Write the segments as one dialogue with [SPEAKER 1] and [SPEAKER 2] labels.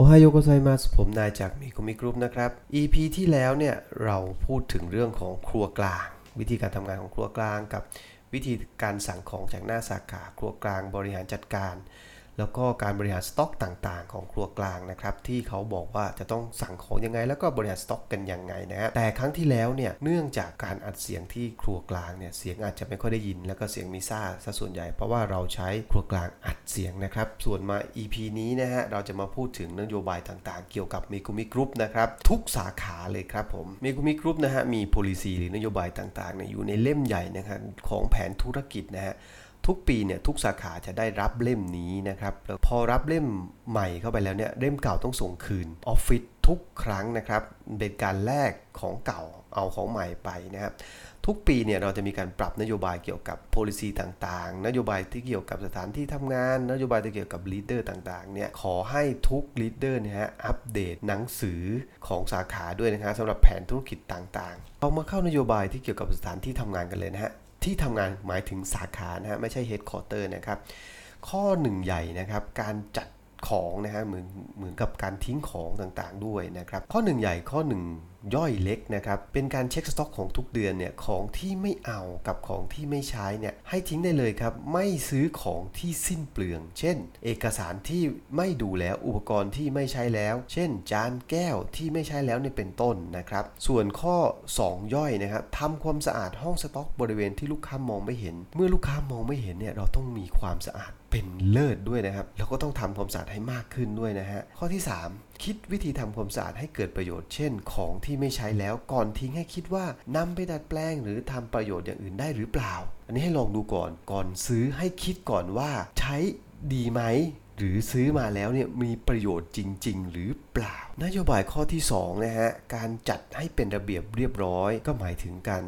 [SPEAKER 1] おはようございますผมนายจากเมกุมิกรุ๊ปนะครับ EP ที่แล้วเนี่ยเราพูดถึงเรื่องของครัวกลาง วิธีการทำงานของครัวกลางกับวิธีการสั่งของจากหน้าสาขาครัวกลางบริหารจัดการ แล้วก็การบริหารสต็อกต่างๆ ของครัวกลางนะครับที่เขาบอกว่าจะต้องสั่งของยังไง แล้วก็บริหารสต็อกกันยังไงนะฮะแต่ครั้งที่แล้วเนี่ยเนื่องจากการอัดเสียงที่ครัวกลางเนี่ยเสียงอาจจะไม่ค่อยได้ยิน แล้วก็เสียงมีซ่าซะส่วนใหญ่ เพราะว่าเราใช้ครัวกลางอัดเสียงนะครับส่วนมา EP นี้นะฮะเราจะมาพูดถึงนโยบายต่างๆ เกี่ยวกับเมกุมิกรุ๊ปนะครับทุกสาขาเลยครับผมเมกุมิกรุ๊ปนะฮะมี policy หรือนโยบายต่างๆเนี่ยอยู่ในเล่มใหญ่นะครับของแผนธุรกิจนะฮะ ทุกปีเนี่ยทุกสาขาจะได้รับเล่มนี้นะครับแล้วพอรับเล่มใหม่เข้าไปแล้วเนี่ยเล่มเก่าต้องส่งคืนออฟฟิศทุกครั้งนะครับเป็นการแลกของเก่าเอาของใหม่ไปนะครับทุกปีเนี่ยเราจะมีการปรับนโยบายเกี่ยวกับ policy ต่างๆ นโยบายที่เกี่ยวกับสถานที่ทำงาน นโยบายที่เกี่ยวกับ leader ต่างๆ เนี่ยขอให้ทุก leader เนี่ยฮะอัปเดตหนังสือของสาขาด้วยนะฮะสำหรับแผนธุรกิจต่างๆ เอามาเข้านโยบายที่เกี่ยวกับสถานที่ทำงานกันเลยนะฮะ ที่ทำงานหมายถึงสาขานะฮะไม่ใช่ headquarter นะครับ ข้อหนึ่งใหญ่นะครับการจัดของนะฮะเหมือนเหมือนกับการทิ้งของต่างๆด้วยนะครับ ข้อหนึ่งใหญ่ข้อหนึ่ง ย่อยเล็กนะครับ เป็นการเช็คสต็อกของทุกเดือนเนี่ยของที่ไม่เอากับของที่ไม่ใช้เนี่ยให้ทิ้งได้เลยครับ ไม่ซื้อของที่สิ้นเปลือง เช่น เอกสารที่ไม่ดูแล้วอุปกรณ์ที่ไม่ใช้แล้ว เช่น จานแก้วที่ไม่ใช้แล้วเนี่ยเป็นต้นนะครับ ส่วนข้อ 2 ย่อยนะครับทำความสะอาดห้องสต็อกบริเวณที่ลูกค้ามองไม่เห็น เมื่อลูกค้ามองไม่เห็นเนี่ยเราต้องมีความสะอาดเป็นเลิศด้วยนะครับแล้วก็ต้องทำความสะอาดให้มากขึ้นด้วยนะฮะข้อที่ 3 คิดวิธีทำความสะอาดให้เกิดประโยชน์ เช่น ของที่ไม่ใช้แล้วก่อนทิ้งให้คิดว่านำไปดัดแปลงหรือทำประโยชน์อย่างอื่นได้หรือเปล่า อันนี้ให้ลองดูก่อนก่อนซื้อให้คิดก่อนว่าใช้ดีไหม หรือซื้อมาแล้วเนี่ยมีประโยชน์จริง ๆ หรือเปล่า นโยบายข้อที่2นะฮะการจัดให้เป็นระเบียบเรียบร้อย ก็หมายถึงการ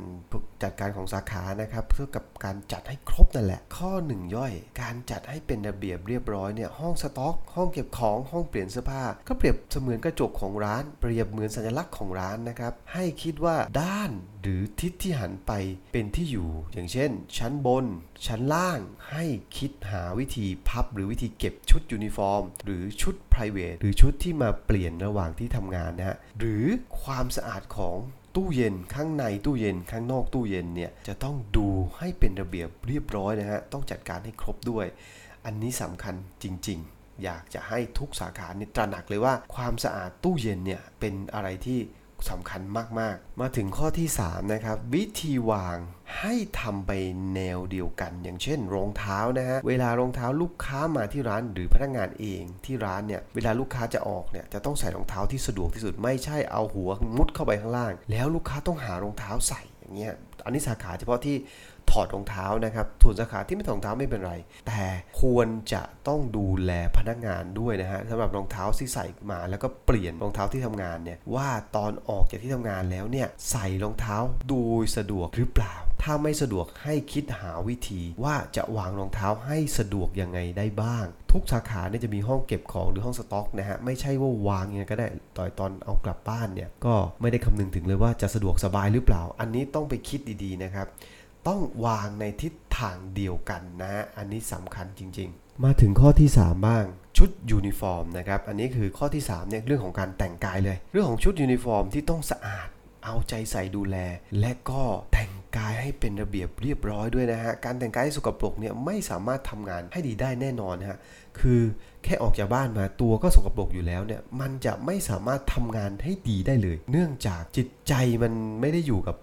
[SPEAKER 1] จัดการของสาขานะครับเพื่อกับการจัดให้ครบนั่นแหละ ข้อ 1 ย่อย การจัดให้เป็นระเบียบเรียบร้อยเนี่ยห้องสต็อก ห้องเก็บของห้องเปลี่ยนเสื้อผ้า ก็เปรียบเสมือนกระจกของร้าน เปรียบเหมือนสัญลักษณ์ของร้านนะครับให้คิดว่าด้านหรือทิศที่หันไปเป็นที่อยู่ อย่างเช่น ชั้นบน ชั้นล่างให้คิดหาวิธีพับ หรือวิธีเก็บชุดยูนิฟอร์ม หรือชุด p r i v a t หรือชุดที่มาเปลี่ยนระหว่างที่ทำงานนะฮะหรือความสะอาดของตู้เย็นข้างในตู้เย็นข้างนอกตู้เย็นเนี่ยจะต้องดูให้เป็นระเบียบเรียบร้อยนะฮะต้องจัดการให้ครบด้วย อันนี้สำคัญจริง ๆ อยากจะให้ทุกสาขาเนี่ยตระหนักเลยว่าความสะอาดตู้เย็นเนี่ยเป็นอะไรที่ สำคัญมากๆ มาถึงข้อที่ 3 นะครับ วิธีวางให้ทำไปแนวเดียวกัน อย่างเช่น รองเท้านะฮะเวลารองเท้าลูกค้ามาที่ร้านหรือพนักงานเองที่ร้านเนี่ยเวลาลูกค้าจะออกเนี่ยจะต้องใส่รองเท้าที่สะดวกที่สุดไม่ใช่เอาหัวมุดเข้าไปข้างล่าง แล้วลูกค้าต้องหารองเท้าใส่อย่างเงี้ยอันนี้สาขาเฉพาะที่ ถอดรองเท้านะครับส่วนสาขาที่ไม่ถอดรองเท้าไม่เป็นไร แต่ควรจะต้องดูแลพนักงานด้วยนะฮะสำหรับรองเท้าที่ใส่มา แล้วก็เปลี่ยนรองเท้าที่ทำงานเนี่ยว่าตอนออกจากที่ทำงานแล้วเนี่ยใส่รองเท้าโดยสะดวกหรือเปล่า ถ้าไม่สะดวกให้คิดหาวิธีว่าจะวางรองเท้าให้สะดวกยังไงได้บ้าง ทุกสาขาเนี่ยจะมีห้องเก็บของหรือห้องสต็อกนะฮะไม่ใช่ว่าวางยังไงก็ได้ต่อยตอนเอากลับบ้านเนี่ยก็ไม่ได้คำนึงถึงเลยว่าจะสะดวกสบายหรือเปล่า อันนี้ต้องไปคิดดีๆนะครับ ต้องวางในทิศทางเดียวกันนะ อันนี้สำคัญจริง ๆ มาถึงข้อที่ 3 บ้างชุดยูนิฟอร์มนะครับ อันนี้คือข้อที่3เนี่ยเรื่องของการแต่งกายเลย เรื่องของชุดยูนิฟอร์มที่ต้องสะอาดเอาใจใส่ดูแล และก็แต่งกายให้เป็นระเบียบเรียบร้อยด้วยนะฮะ การแต่งกายให้สกปรกเนี่ยไม่สามารถทำงานให้ดีได้แน่นอนฮะ คือแค่ออกจากบ้านมาตัวก็สกปรกอยู่แล้วเนี่ยมันจะไม่สามารถทำงานให้ดีได้เลย เนื่องจากจิตใจมันไม่ได้อยู่กับ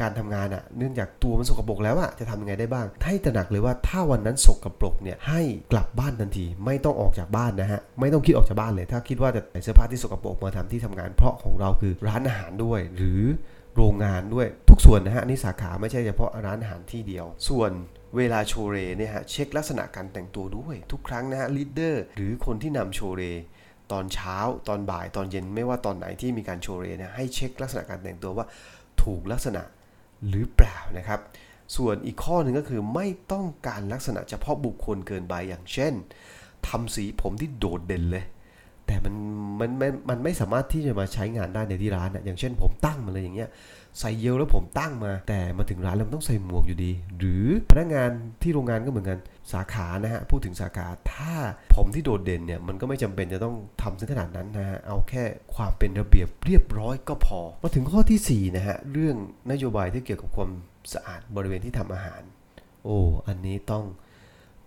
[SPEAKER 1] การทำงานอะเนื่องจากตัวมันสกปรกแล้วอะจะทำยังไงได้บ้าง ให้ตระหนักเลยว่าถ้าวันนั้นสกปรกเนี่ยให้กลับบ้านทันที ไม่ต้องออกจากบ้านนะฮะไม่ต้องคิดออกจากบ้านเลย ถ้าคิดว่าจะใส่เสื้อผ้าที่สกปรกมาทำที่ทำงาน เพราะของเราคือร้านอาหารด้วย หรือโรงงานด้วยทุกส่วนนะฮะนี่สาขาไม่ใช่เฉพาะร้านอาหารที่เดียว ส่วนเวลาโชเรเนี่ยฮะเช็คลักษณะการแต่งตัวด้วยทุกครั้งนะฮะลีดเดอร์หรือคนที่นำโชเรตอนเช้าตอนบ่ายตอนเย็นไม่ว่าตอนไหนที่มีการโชว์เรนะให้เช็คลักษณะการแต่งตัวว่าถูกลักษณะ หรือเปล่านะครับ ส่วนอีกข้อหนึ่งก็คือไม่ต้องการลักษณะเฉพาะบุคคลเกินไปอย่างเช่นทำสีผมที่โดดเด่นเลย แต่มันมันมันมันไม่สามารถที่จะมาใช้งานได้ในที่ร้านนะอย่างเช่นผมตั้งมาเลยอย่างเงี้ย ใส่เยลแล้วผมตั้งมา แต่มาถึงร้านแล้วมันต้องใส่หมวกอยู่ดี หรือพนักงานที่โรงงานก็เหมือนกันสาขานะฮะพูดถึงสาขาถ้าผมที่โดดเด่นเนี่ยมันก็ไม่จำเป็นจะต้องทำถึงขนาดนั้นนะฮะเอาแค่ความเป็นระเบียบเรียบร้อยก็พอ มาถึงข้อที่4นะฮะเรื่องนโยบายที่เกี่ยวกับความสะอาดบริเวณที่ทำอาหาร โอ้อันนี้ต้อง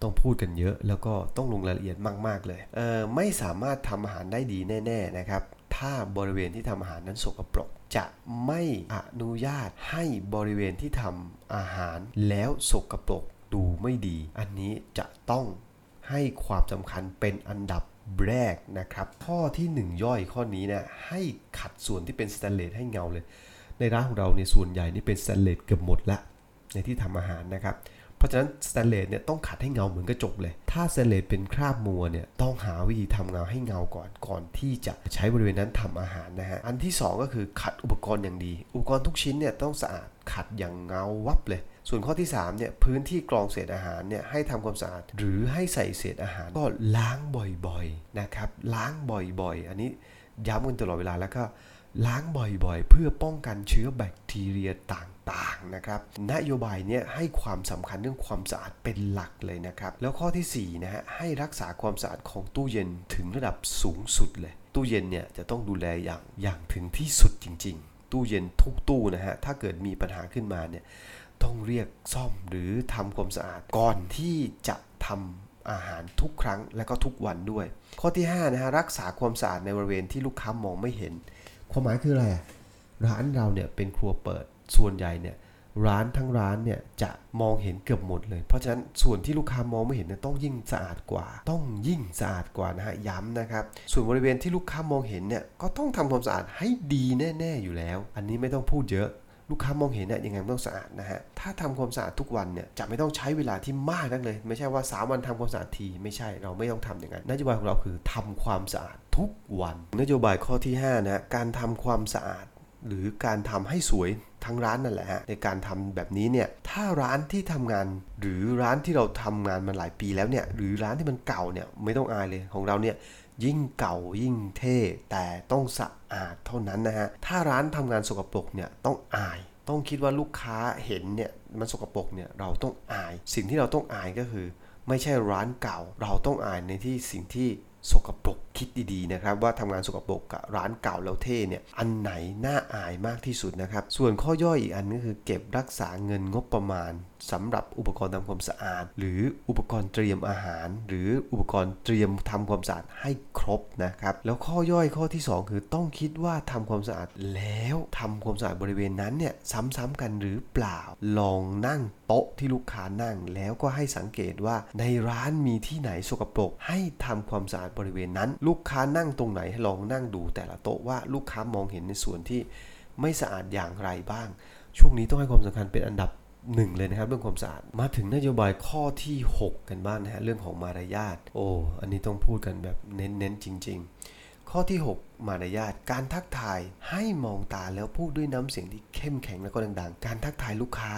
[SPEAKER 1] ต้องพูดกันเยอะแล้วก็ต้องลงรายละเอียดมาก ๆ เลยเออไม่สามารถทำอาหารได้ดีแน่ ๆ นะครับ ถ้าบริเวณที่ทำอาหารนั้นสกปรก จะไม่อนุญาตให้บริเวณที่ทำอาหารแล้วสกปรกดูไม่ดี อันนี้จะต้องให้ความสำคัญเป็นอันดับแรกนะครับ ข้อที่ 1 ย่อยข้อนี้นะให้ขัดส่วนที่เป็นสแตนเลสให้เงาเลย ในร้านของเราเนี่ยส่วนใหญ่นี่เป็นสแตนเลสเกือบหมดละในที่ทำอาหารนะครับ เพราะฉะนั้นสแตนเลสเนี่ยต้องขัดให้เงาเหมือนกระจกเลย ถ้าสแตนเลสเป็นคราบมัวเนี่ยต้องหาวิธีทำเงาให้เงาก่อนก่อนที่จะใช้บริเวณนั้นทำอาหารนะฮะ อันที่ 2 ก็คือขัดอุปกรณ์อย่างดี อุปกรณ์ทุกชิ้นเนี่ยต้องสะอาดขัดอย่างเงาวับเลยส่วนข้อที่3เนี่ยพื้นที่กรองเศษอาหารเนี่ยให้ทำความสะอาดหรือให้ใส่เศษอาหารก็ล้างบ่อยๆนะครับล้างบ่อยๆ อันนี้ย้ำกันตลอดเวลาแล้วก็ ล้างบ่อยๆ เพื่อป้องกันเชื้อแบคทีเรียต่างๆนะครับ นโยบายเนี่ยให้ความสำคัญเรื่องความสะอาดเป็นหลักเลยนะครับ แล้วข้อที่4นะฮะให้รักษาความสะอาดของตู้เย็นถึงระดับสูงสุดเลย ตู้เย็นเนี่ยจะต้องดูแลอย่างอย่างถึงที่สุดจริง ๆ ตู้เย็นทุกตู้นะฮะถ้าเกิดมีปัญหาขึ้นมาเนี่ยต้องเรียกซ่อมหรือทำความสะอาดก่อนที่จะทำอาหารทุกครั้งและก็ทุกวันด้วย ข้อที่5นะฮะรักษาความสะอาดในบริเวณที่ลูกค้ามองไม่เห็น ความหมายคืออะไรร้านเราเนี่ยเป็นครัวเปิดส่วนใหญ่เนี่ยร้านทั้งร้านเนี่ยจะมองเห็นเกือบหมดเลย เพราะฉะนั้นส่วนที่ลูกค้ามองไม่เห็นเนี่ยต้องยิ่งสะอาดกว่า ต้องยิ่งสะอาดกว่านะฮะย้ำนะครับ ส่วนบริเวณที่ลูกค้ามองเห็นเนี่ยก็ต้องทำความสะอาดให้ดีแน่ๆอยู่แล้ว อันนี้ไม่ต้องพูดเยอะลูกค้ามองเห็นเนี่ยยังไงมันต้องสะอาดนะฮะ ถ้าทำความสะอาดทุกวันเนี่ยจะไม่ต้องใช้เวลาที่มากนักเลย ไม่ใช่ว่า 3 วันทำความสะอาดที ไม่ใช่เราไม่ต้องทำอย่างนั้นนโยบายของเราคือทำความสะอาด ทุกวัน นโยบายข้อที่ 5 นะ การทำความสะอาด หรือการทำให้สวยทั้งร้านนั่นแหละฮะในการทำแบบนี้เนี่ยถ้าร้านที่ทำงาน หรือร้านที่เราทำงานมาหลายปีแล้วเนี่ยหรือร้านที่มันเก่าเนี่ยไม่ต้องอายเลยของเราเนี่ยยิ่งเก่ายิ่งเท่แต่ต้องสะอาดเท่านั้นนะฮะถ้าร้านทำงานสกปรกเนี่ยต้องอายต้องคิดว่าลูกค้าเห็นเนี่ยมันสกปรกเนี่ยเราต้องอาย สิ่งที่เราต้องอายก็คือ ไม่ใช่ร้านเก่า เราต้องอายในที่สิ่งที่ สกปรกคิดดีๆนะครับว่าทำงานสกปรกกับร้านเก่าแล้วเท่เนี่ยอันไหนน่าอายมากที่สุดนะครับ ส่วนข้อย่อยอีกอันก็คือเก็บรักษาเงินงบประมาณ สำหรับอุปกรณ์ทำความสะอาด หรืออุปกรณ์เตรียมอาหาร หรืออุปกรณ์เตรียมทำความสะอาดให้ครบนะครับ แล้วข้อย่อยข้อที่ 2 คือต้องคิดว่าทำความสะอาดแล้วทำความสะอาดบริเวณนั้นเนี่ยซ้ำๆกันหรือเปล่า ลองนั่งโต๊ะที่ลูกค้านั่ง แล้วก็ให้สังเกตว่าในร้านมีที่ไหนสกปรก ให้ทำความสะอาดบริเวณนั้น ลูกค้านั่งตรงไหนให้ลองนั่งดูแต่ละโต๊ะว่าลูกค้ามองเห็นในส่วนที่ไม่สะอาดอย่างไรบ้าง ช่วงนี้ต้องให้ความสำคัญเป็นอันดับ หนึ่งเลยนะครับเรื่องความสะอาดมาถึงนโยบายข้อที่ 6 กันบ้างนะฮะเรื่องของมารยาทโอ้อันนี้ต้องพูดกันแบบเน้นๆจริง ๆ ข้อที่ 6 มารยาทการทักทายให้มองตาแล้วพูดด้วยน้ำเสียงที่เข้มแข็งแล้วก็ดังๆ การทักทายลูกค้า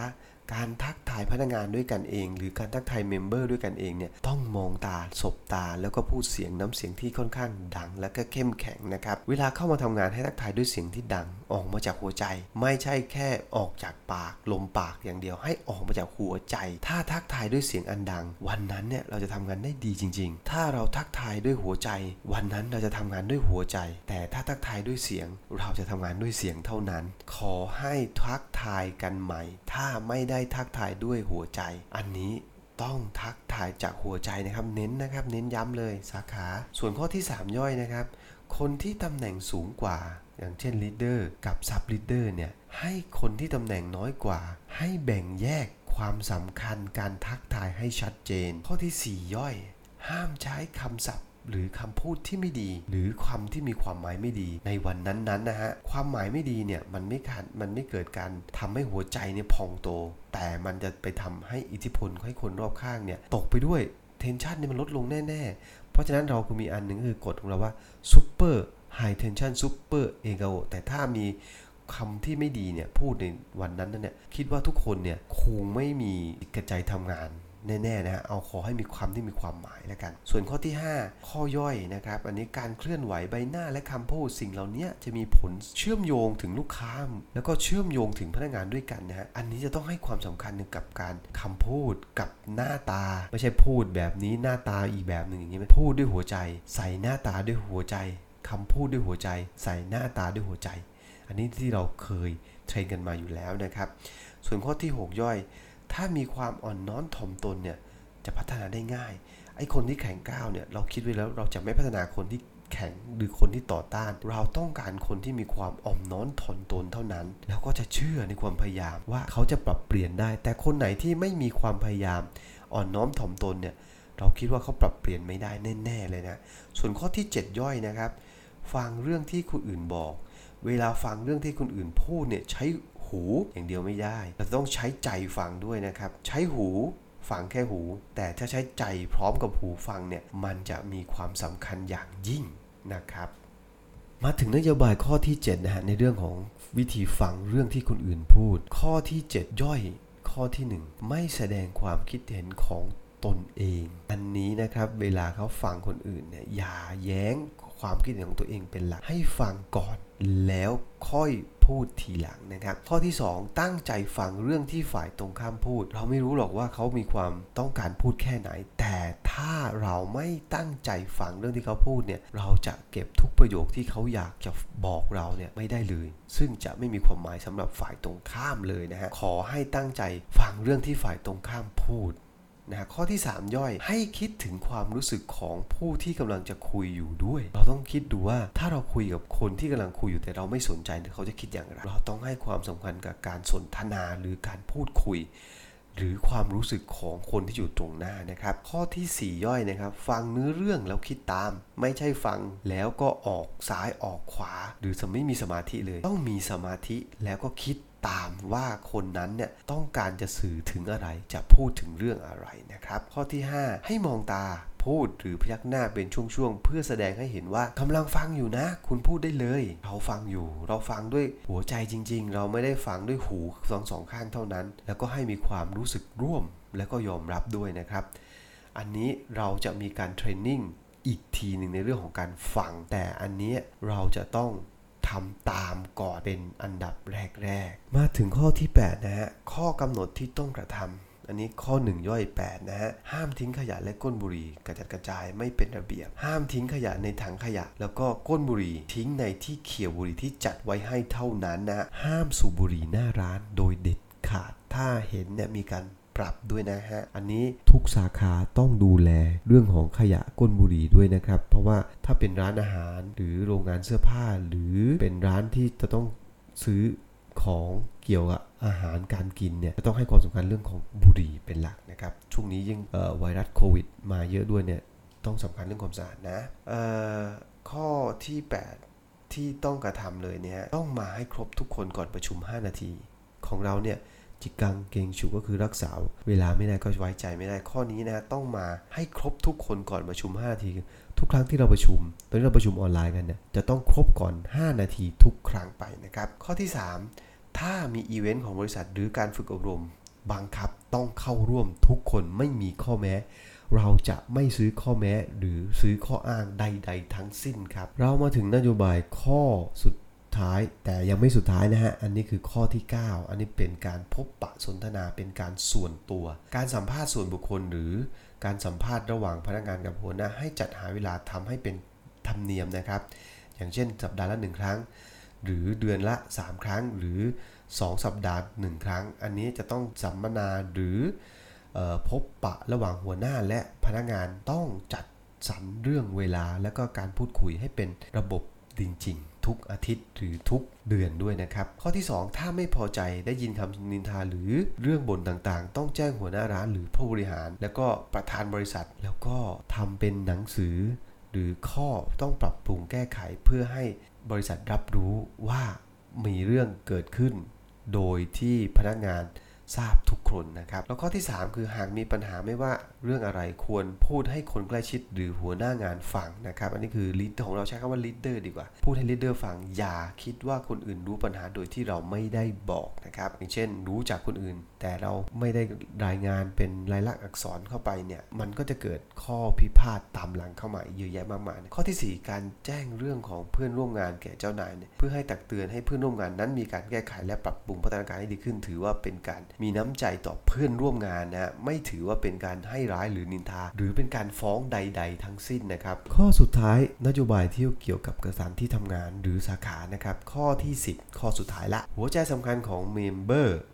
[SPEAKER 1] การทักทายพนักงานด้วยกันเอง หรือการทักทาย member ด้วยกันเองเนี่ยต้องมองตาสบตา แล้วก็พูดเสียงน้ำเสียงที่ค่อนข้างดัง และก็เข้มแข็งนะครับเวลาเข้ามาทำงานให้ทักทายด้วยเสียงที่ดังออกมาจากหัวใจ ไม่ใช่แค่ออกจากปากลมปากอย่างเดียวให้ออกมาจากหัวใจ ถ้าทักทายด้วยเสียงอันดัง วันนั้นเนี่ยเราจะทำงานได้ดีจริง ๆ ถ้าเราทักทายด้วยหัวใจ วันนั้นเราจะทำงานด้วยหัวใจ แต่ถ้าทักทายด้วยเสียง เราจะทำงานด้วยเสียงเท่านั้น ขอให้ทักทายกันใหม่ ถ้าไม่ได้ทักทายด้วยหัวใจ อันนี้ต้องทักทายจากหัวใจนะครับ เน้นนะครับ เน้นย้ำเลยสาขา ส่วนข้อที่ 3 ย่อยนะครับ คนที่ตำแหน่งสูงกว่า อย่างเช่น leader กับ sub leader เนี่ยให้คนที่ตำแหน่งน้อยกว่า ให้แบ่งแยกความสำคัญการทักทายให้ชัดเจน ข้อที่ 4 ย่อย ห้ามใช้คำศัพท์ หรือคำพูดที่ไม่ดี หรือคำที่มีความหมายไม่ดี ในวันนั้นๆนะฮะความหมายไม่ดีเนี่ยมันไม่ขาดมันไม่เกิดการทำให้หัวใจเนี่ยพองโต แต่มันจะไปทำให้อิทธิพลให้คนรอบข้างเนี่ยตกไปด้วยtension เนี่ยมันลดลงแน่ๆ เพราะฉะนั้นเราก็มีอันหนึ่งคือกฎของเราว่า super high tension super ego แต่ถ้ามีคำที่ไม่ดีเนี่ยพูดในวันนั้นเนี่ยคิดว่าทุกคนเนี่ยคงไม่มีกะใจทำงาน แน่ๆนะเอาขอให้มีความที่มีความหมายแล้วกัน ส่วนข้อที่ 5 ข้อย่อยนะครับ อันนี้การเคลื่อนไหวใบหน้าและคำพูดสิ่งเหล่านี้จะมีผลเชื่อมโยงถึงลูกค้า แล้วก็เชื่อมโยงถึงพนักงานด้วยกันนะฮะอันนี้จะต้องให้ความสำคัญกับการคำพูดกับหน้าตา ไม่ใช่พูดแบบนี้หน้าตาอีกแบบหนึ่งอย่างนี้พูดด้วยหัวใจ ใส่หน้าตาด้วยหัวใจคำพูดด้วยหัวใจ ใส่หน้าตาด้วยหัวใจ อันนี้ที่เราเคยเทรนกันมาอยู่แล้วนะครับ ส่วนข้อที่ 6 ย่อย ถ้ามีความอ่อนน้อมถ่อมตนเนี่ยจะพัฒนาได้ง่าย ไอ้คนที่แข็งก้าวเนี่ยเราคิดไว้แล้วเราจะไม่พัฒนาคนที่แข็งหรือคนที่ต่อต้าน เราต้องการคนที่มีความอ่อนน้อมถ่อมตนเท่านั้น แล้วก็จะเชื่อในความพยายามว่าเขาจะปรับเปลี่ยนได้ แต่คนไหนที่ไม่มีความพยายาม อ่อนน้อมถ่อมตนเนี่ยเราคิดว่าเขาปรับเปลี่ยนไม่ได้แน่ ๆ เลยนะ ส่วนข้อที่ 7 ย่อยนะครับ ฟังเรื่องที่คนอื่นบอก เวลาฟังเรื่องที่คนอื่นพูดเนี่ยใช้ หูอย่างเดียวไม่ได้ เราต้องใช้ใจฟังด้วยนะครับ ใช้หูฟังแค่หู แต่ถ้าใช้ใจพร้อมกับหูฟังเนี่ยมันจะมีความสำคัญอย่างยิ่งนะครับ มาถึงนโยบายข้อที่7นะฮะในเรื่องของวิธีฟังเรื่องที่คนอื่นพูด ข้อที่ 7 ย่อยข้อที่ 1 ไม่แสดงความคิดเห็นของตนเอง อันนี้นะครับเวลาเขาฟังคนอื่นเนี่ยอย่าแย้ง ความคิดเห็นของตัวเองเป็นหลักให้ฟังก่อนแล้วค่อยพูดทีหลังนะครับ ข้อที่ 2 ตั้งใจฟังเรื่องที่ฝ่ายตรงข้ามพูด เราไม่รู้หรอกว่าเขามีความต้องการพูดแค่ไหน แต่ถ้าเราไม่ตั้งใจฟังเรื่องที่เขาพูดเนี่ยเราจะเก็บทุกประโยคที่เขาอยากจะบอกเราเนี่ยไม่ได้เลย ซึ่งจะไม่มีความหมายสำหรับฝ่ายตรงข้ามเลยนะฮะขอให้ตั้งใจฟังเรื่องที่ฝ่ายตรงข้ามพูด นะข้อที่ 3 ย่อยให้คิดถึงความรู้สึกของผู้ที่กำลังจะคุยอยู่ด้วย เราต้องคิดดูว่าถ้าเราคุยกับคนที่กำลังคุยอยู่แต่เราไม่สนใจเขาจะคิดอย่างไรเราต้องให้ความสำคัญกับการสนทนาหรือการพูดคุย หรือความรู้สึกของคนที่อยู่ตรงหน้านะครับ ข้อที่ 4 ย่อยนะครับ ฟังเนื้อเรื่องแล้วคิดตาม ไม่ใช่ฟังแล้วก็ออกซ้ายออกขวา หรือจะไม่มีสมาธิเลย ต้องมีสมาธิแล้วก็คิด ตามว่าคนนั้นเนี่ยต้องการจะสื่อถึงอะไรจะพูดถึงเรื่องอะไรนะครับ ข้อที่ 5 ให้มองตาพูดหรือพยักหน้าเป็นช่วงๆ เพื่อแสดงให้เห็นว่ากำลังฟังอยู่นะ คุณพูดได้เลย เราฟังอยู่ เราฟังด้วยหัวใจจริง ๆ เราไม่ได้ฟังด้วยหูสองสองข้างเท่านั้น แล้วก็ให้มีความรู้สึกร่วมและก็ยอมรับด้วยนะครับ อันนี้เราจะมีการเทรนนิ่งอีกทีหนึ่งในเรื่องของการฟัง แต่อันนี้เราจะต้อง ทำตามก่อนเป็นอันดับแรกๆ มาถึงข้อที่ 8 นะฮะ ข้อกำหนดที่ต้องกระทำ อันนี้ข้อ 1 ย่อย 8 นะฮะ ห้ามทิ้งขยะและก้นบุหรี่กระจัดกระจายไม่เป็นระเบียบ ห้ามทิ้งขยะในถังขยะ แล้วก็ก้นบุหรี่ทิ้งในที่เขียวบุหรี่ที่จัดไว้ให้เท่านั้นนะ ห้ามสูบบุหรี่หน้าร้านโดยเด็ดขาด ถ้าเห็นเนี่ยมีการ ปรับด้วยนะฮะ อันนี้ทุกสาขาต้องดูแลเรื่องของขยะก้นบุหรี่ด้วยนะครับ เพราะว่าถ้าเป็นร้านอาหารหรือโรงงานเสื้อผ้า หรือเป็นร้านที่จะต้องซื้อของเกี่ยวกับอาหารการกินเนี่ยจะต้องให้ความสำคัญเรื่องของบุหรี่เป็นหลักนะครับ ช่วงนี้ยิ่งไวรัสโควิด มาเยอะด้วยเนี่ยต้องสำคัญเรื่องความสะอาดนะข้อที่ 8 ที่ต้องกระทำเลยเนี่ยต้องมาให้ครบทุกคนก่อนประชุม 5 นาที ของเราเนี่ย จิกังเกงฉุก็คือรักษาเวลาไม่ได้ก็ไว้ใจไม่ได้ข้อนี้นะต้องมาให้ครบทุกคนก่อนประชุม 5 นาที ทุกครั้งที่เราประชุม ตอนนี้เราประชุมออนไลน์กันเนี่ยจะต้องครบก่อน 5 นาทีทุกครั้งไปนะครับ ข้อที่ 3 ถ้ามีอีเวนต์ของบริษัทหรือการฝึกอบรมบังคับต้องเข้าร่วมทุกคนไม่มีข้อแม้ เราจะไม่ซื้อข้อแม้หรือซื้อข้ออ้างใด ๆ ทั้งสิ้นครับ เรามาถึงนโยบายข้อสุด ท้ายแต่ยังไม่สุดท้ายนะฮะ อันนี้คือข้อที่ 9 อันนี้เป็นการพบปะสนทนาเป็นการส่วนตัว การสัมภาษณ์ส่วนบุคคลหรือการสัมภาษณ์ระหว่างพนักงานกับหัวหน้าให้จัดหาเวลาทำให้เป็นธรรมเนียมนะครับ อย่างเช่น สัปดาห์ละ1ครั้ง หรือเดือนละ 3 ครั้งหรือ 2 สัปดาห์ 1 ครั้ง อันนี้จะต้องสัมมนาหรือพบปะระหว่างหัวหน้าและพนักงานต้องจัดสรรเรื่องเวลาและก็การพูดคุยให้เป็นระบบจริงๆ ทุกอาทิตย์หรือทุกเดือนด้วยนะครับ ข้อที่ 2 ถ้าไม่พอใจได้ยินคำนินทาหรือเรื่องบ่นต่างๆ ต้องแจ้งหัวหน้าร้านหรือผู้บริหาร แล้วก็ประธานบริษัท แล้วก็ทำเป็นหนังสือ หรือข้อต้องปรับปรุงแก้ไขเพื่อให้บริษัทรับรู้ว่ามีเรื่องเกิดขึ้น โดยที่พนักงาน ทราบทุกคนนะครับแล้วข้อที่ 3 คือหากมีปัญหาไม่ว่าเรื่องอะไรควรพูดให้คนใกล้ชิดหรือหัวหน้างานฟังนะครับ อันนี้คือ lead ของเราใช้คำว่า leader ดีกว่า พูดให้ leader ฟังอย่าคิดว่าคนอื่นรู้ปัญหาโดยที่เราไม่ได้บอกนะครับ อย่างเช่น รู้จากคนอื่น แต่เราไม่ได้รายงานเป็นลายลักษณ์อักษรเข้าไปเนี่ยมันก็จะเกิดข้อพิพาทตามหลังเข้ามาเยอะแยะมากมายข้อที่ 4 การแจ้งเรื่องของเพื่อนร่วมงานแก่เจ้านายเนี่ยเพื่อให้ตักเตือนให้เพื่อนร่วมงานนั้นมีการแก้ไขและปรับปรุงพัฒนาการให้ดีขึ้น ถือว่าเป็นการมีน้ำใจต่อเพื่อนร่วมงานนะไม่ถือว่าเป็นการให้ร้ายหรือนินทา หรือเป็นการฟ้องใด ๆ ทั้งสิ้นนะครับ ข้อสุดท้ายนโยบายที่เกี่ยวกับสถานที่ทำงานหรือสาขานะครับ ข้อที่ 10 ข้อสุดท้ายละ หัวใจสำคัญของ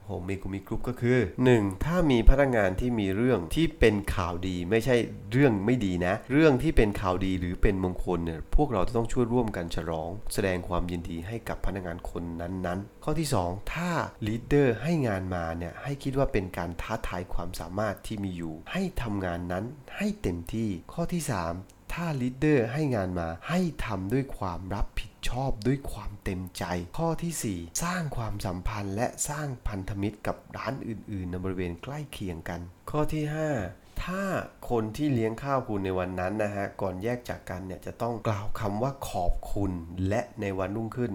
[SPEAKER 1] member ของเมกุมิกรุ๊ปก็คือ 1. ถ้ามีพนักงานที่มีเรื่องที่เป็นข่าวดีไม่ใช่เรื่องไม่ดีนะ เรื่องที่เป็นข่าวดีหรือเป็นมงคลเนี่ยพวกเราจะต้องช่วยร่วมกันฉลอง แสดงความยินดีให้กับพนักงานคนนั้นๆ ข้อที่ 2 ถ้า leader ให้งานมาเนี่ยให้คิดว่าเป็นการท้าทายความสามารถที่มีอยู่ ให้ทำงานนั้นให้เต็มที่ข้อที่ 3 ถ้าลีดเดอร์ให้งานมาให้ทำด้วยความรับผิดชอบด้วยความเต็มใจ ข้อที่ 4 สร้างความสัมพันธ์และสร้างพันธมิตรกับร้านอื่นๆในบริเวณใกล้เคียงกัน ข้อที่ 5ถ้าคนที่เลี้ยงข้าวคุณในวันนั้นนะฮะ ก่อนแยกจากกันเนี่ยจะต้องกล่าวคำว่าขอบคุณ และในวันรุ่งขึ้น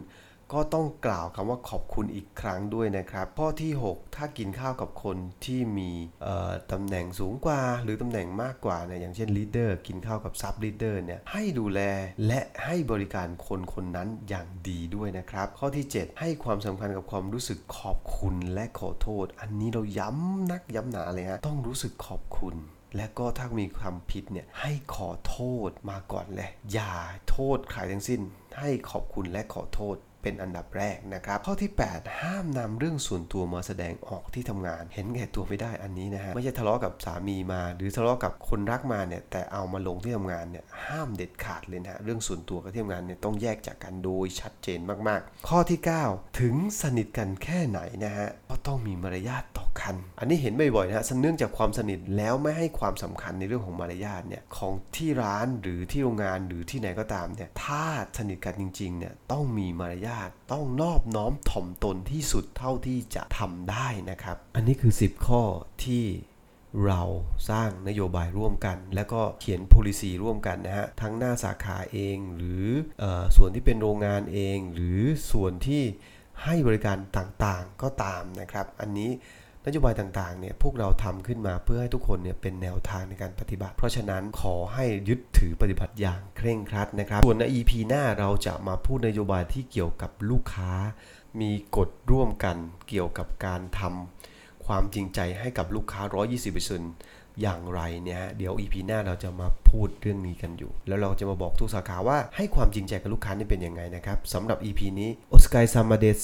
[SPEAKER 1] ก็ต้องกล่าวคำว่าขอบคุณอีกครั้งด้วยนะครับ ข้อที่ 6 ถ้ากินข้าวกับคนที่มีตำแหน่งสูงกว่า หรือตำแหน่งมากกว่าเนี่ยอย่างเช่น leader กินข้าวกับ sub leader เนี่ยให้ดูแลและให้บริการคนคนนั้นอย่างดีด้วยนะครับ ข้อที่ 7 ให้ความสำคัญกับความรู้สึกขอบคุณและขอโทษ อันนี้เราย้ำนักย้ำหนาเลยฮะต้องรู้สึกขอบคุณและก็ถ้ามีความผิดเนี่ยให้ขอโทษมาก่อนเลยอย่าโทษใครทั้งสิ้น ให้ขอบคุณและขอโทษ เป็นอันดับแรกนะครับ ข้อที่ 8 ห้ามนำเรื่องส่วนตัวมาแสดงออกที่ทำงาน เห็นแก่ตัวไม่ได้อันนี้นะฮะไม่ใช่ทะเลาะกับสามีมา หรือทะเลาะกับคนรักมาเนี่ยแต่เอามาลงที่ทำงานเนี่ยห้ามเด็ดขาดเลยนะเรื่องส่วนตัวกับที่ทำงานเนี่ยต้องแยกจากกันโดยชัดเจนมากๆ ข้อที่ 9 ถึงสนิทกันแค่ไหนนะฮะก็ต้องมีมารยาทต่อกัน อันนี้เห็นบ่อยๆนะฮะเนื่องจากความสนิทแล้วไม่ให้ความสำคัญในเรื่องของมารยาทเนี่ยของที่ร้านหรือที่โรงงานหรือที่ไหนก็ตามเนี่ยถ้าสนิทกันจริงๆเนี่ยต้องมีมารยาทต้องนอบน้อมถ่อมตนที่สุดเท่าที่จะทำได้นะครับ อันนี้คือ 10 ข้อที่เราสร้างนโยบายร่วมกัน แล้วก็เขียน policy ร่วมกันนะฮะ ทั้งหน้าสาขาเอง หรืออส่วนที่เป็นโรงงานเอง หรือส่วนที่ให้บริการต่างๆก็ตามนะครับ อันนี้ นโยบายต่างๆเนี่ยพวกเราทำขึ้นมาเพื่อให้ทุกคนเนี่ยเป็นแนวทางในการปฏิบัติ เพราะฉะนั้นขอให้ยึดถือปฏิบัติอย่างเคร่งครัดนะครับ ส่วนใน EP หน้าเราจะมาพูดนโยบายที่เกี่ยวกับลูกค้า มีกฎร่วมกันเกี่ยวกับการทำความจริงใจให้กับลูกค้า 120%อย่างไรเนี่ยเดี๋ยว EP หน้าเราจะมาพูดเรื่องนี้กันอยู่ แล้วเราจะมาบอกทุกสาขาว่าให้ความจริงใจกับลูกค้านี่เป็นยังไงนะครับสำหรับ EP นี้โอสกายซามาเดส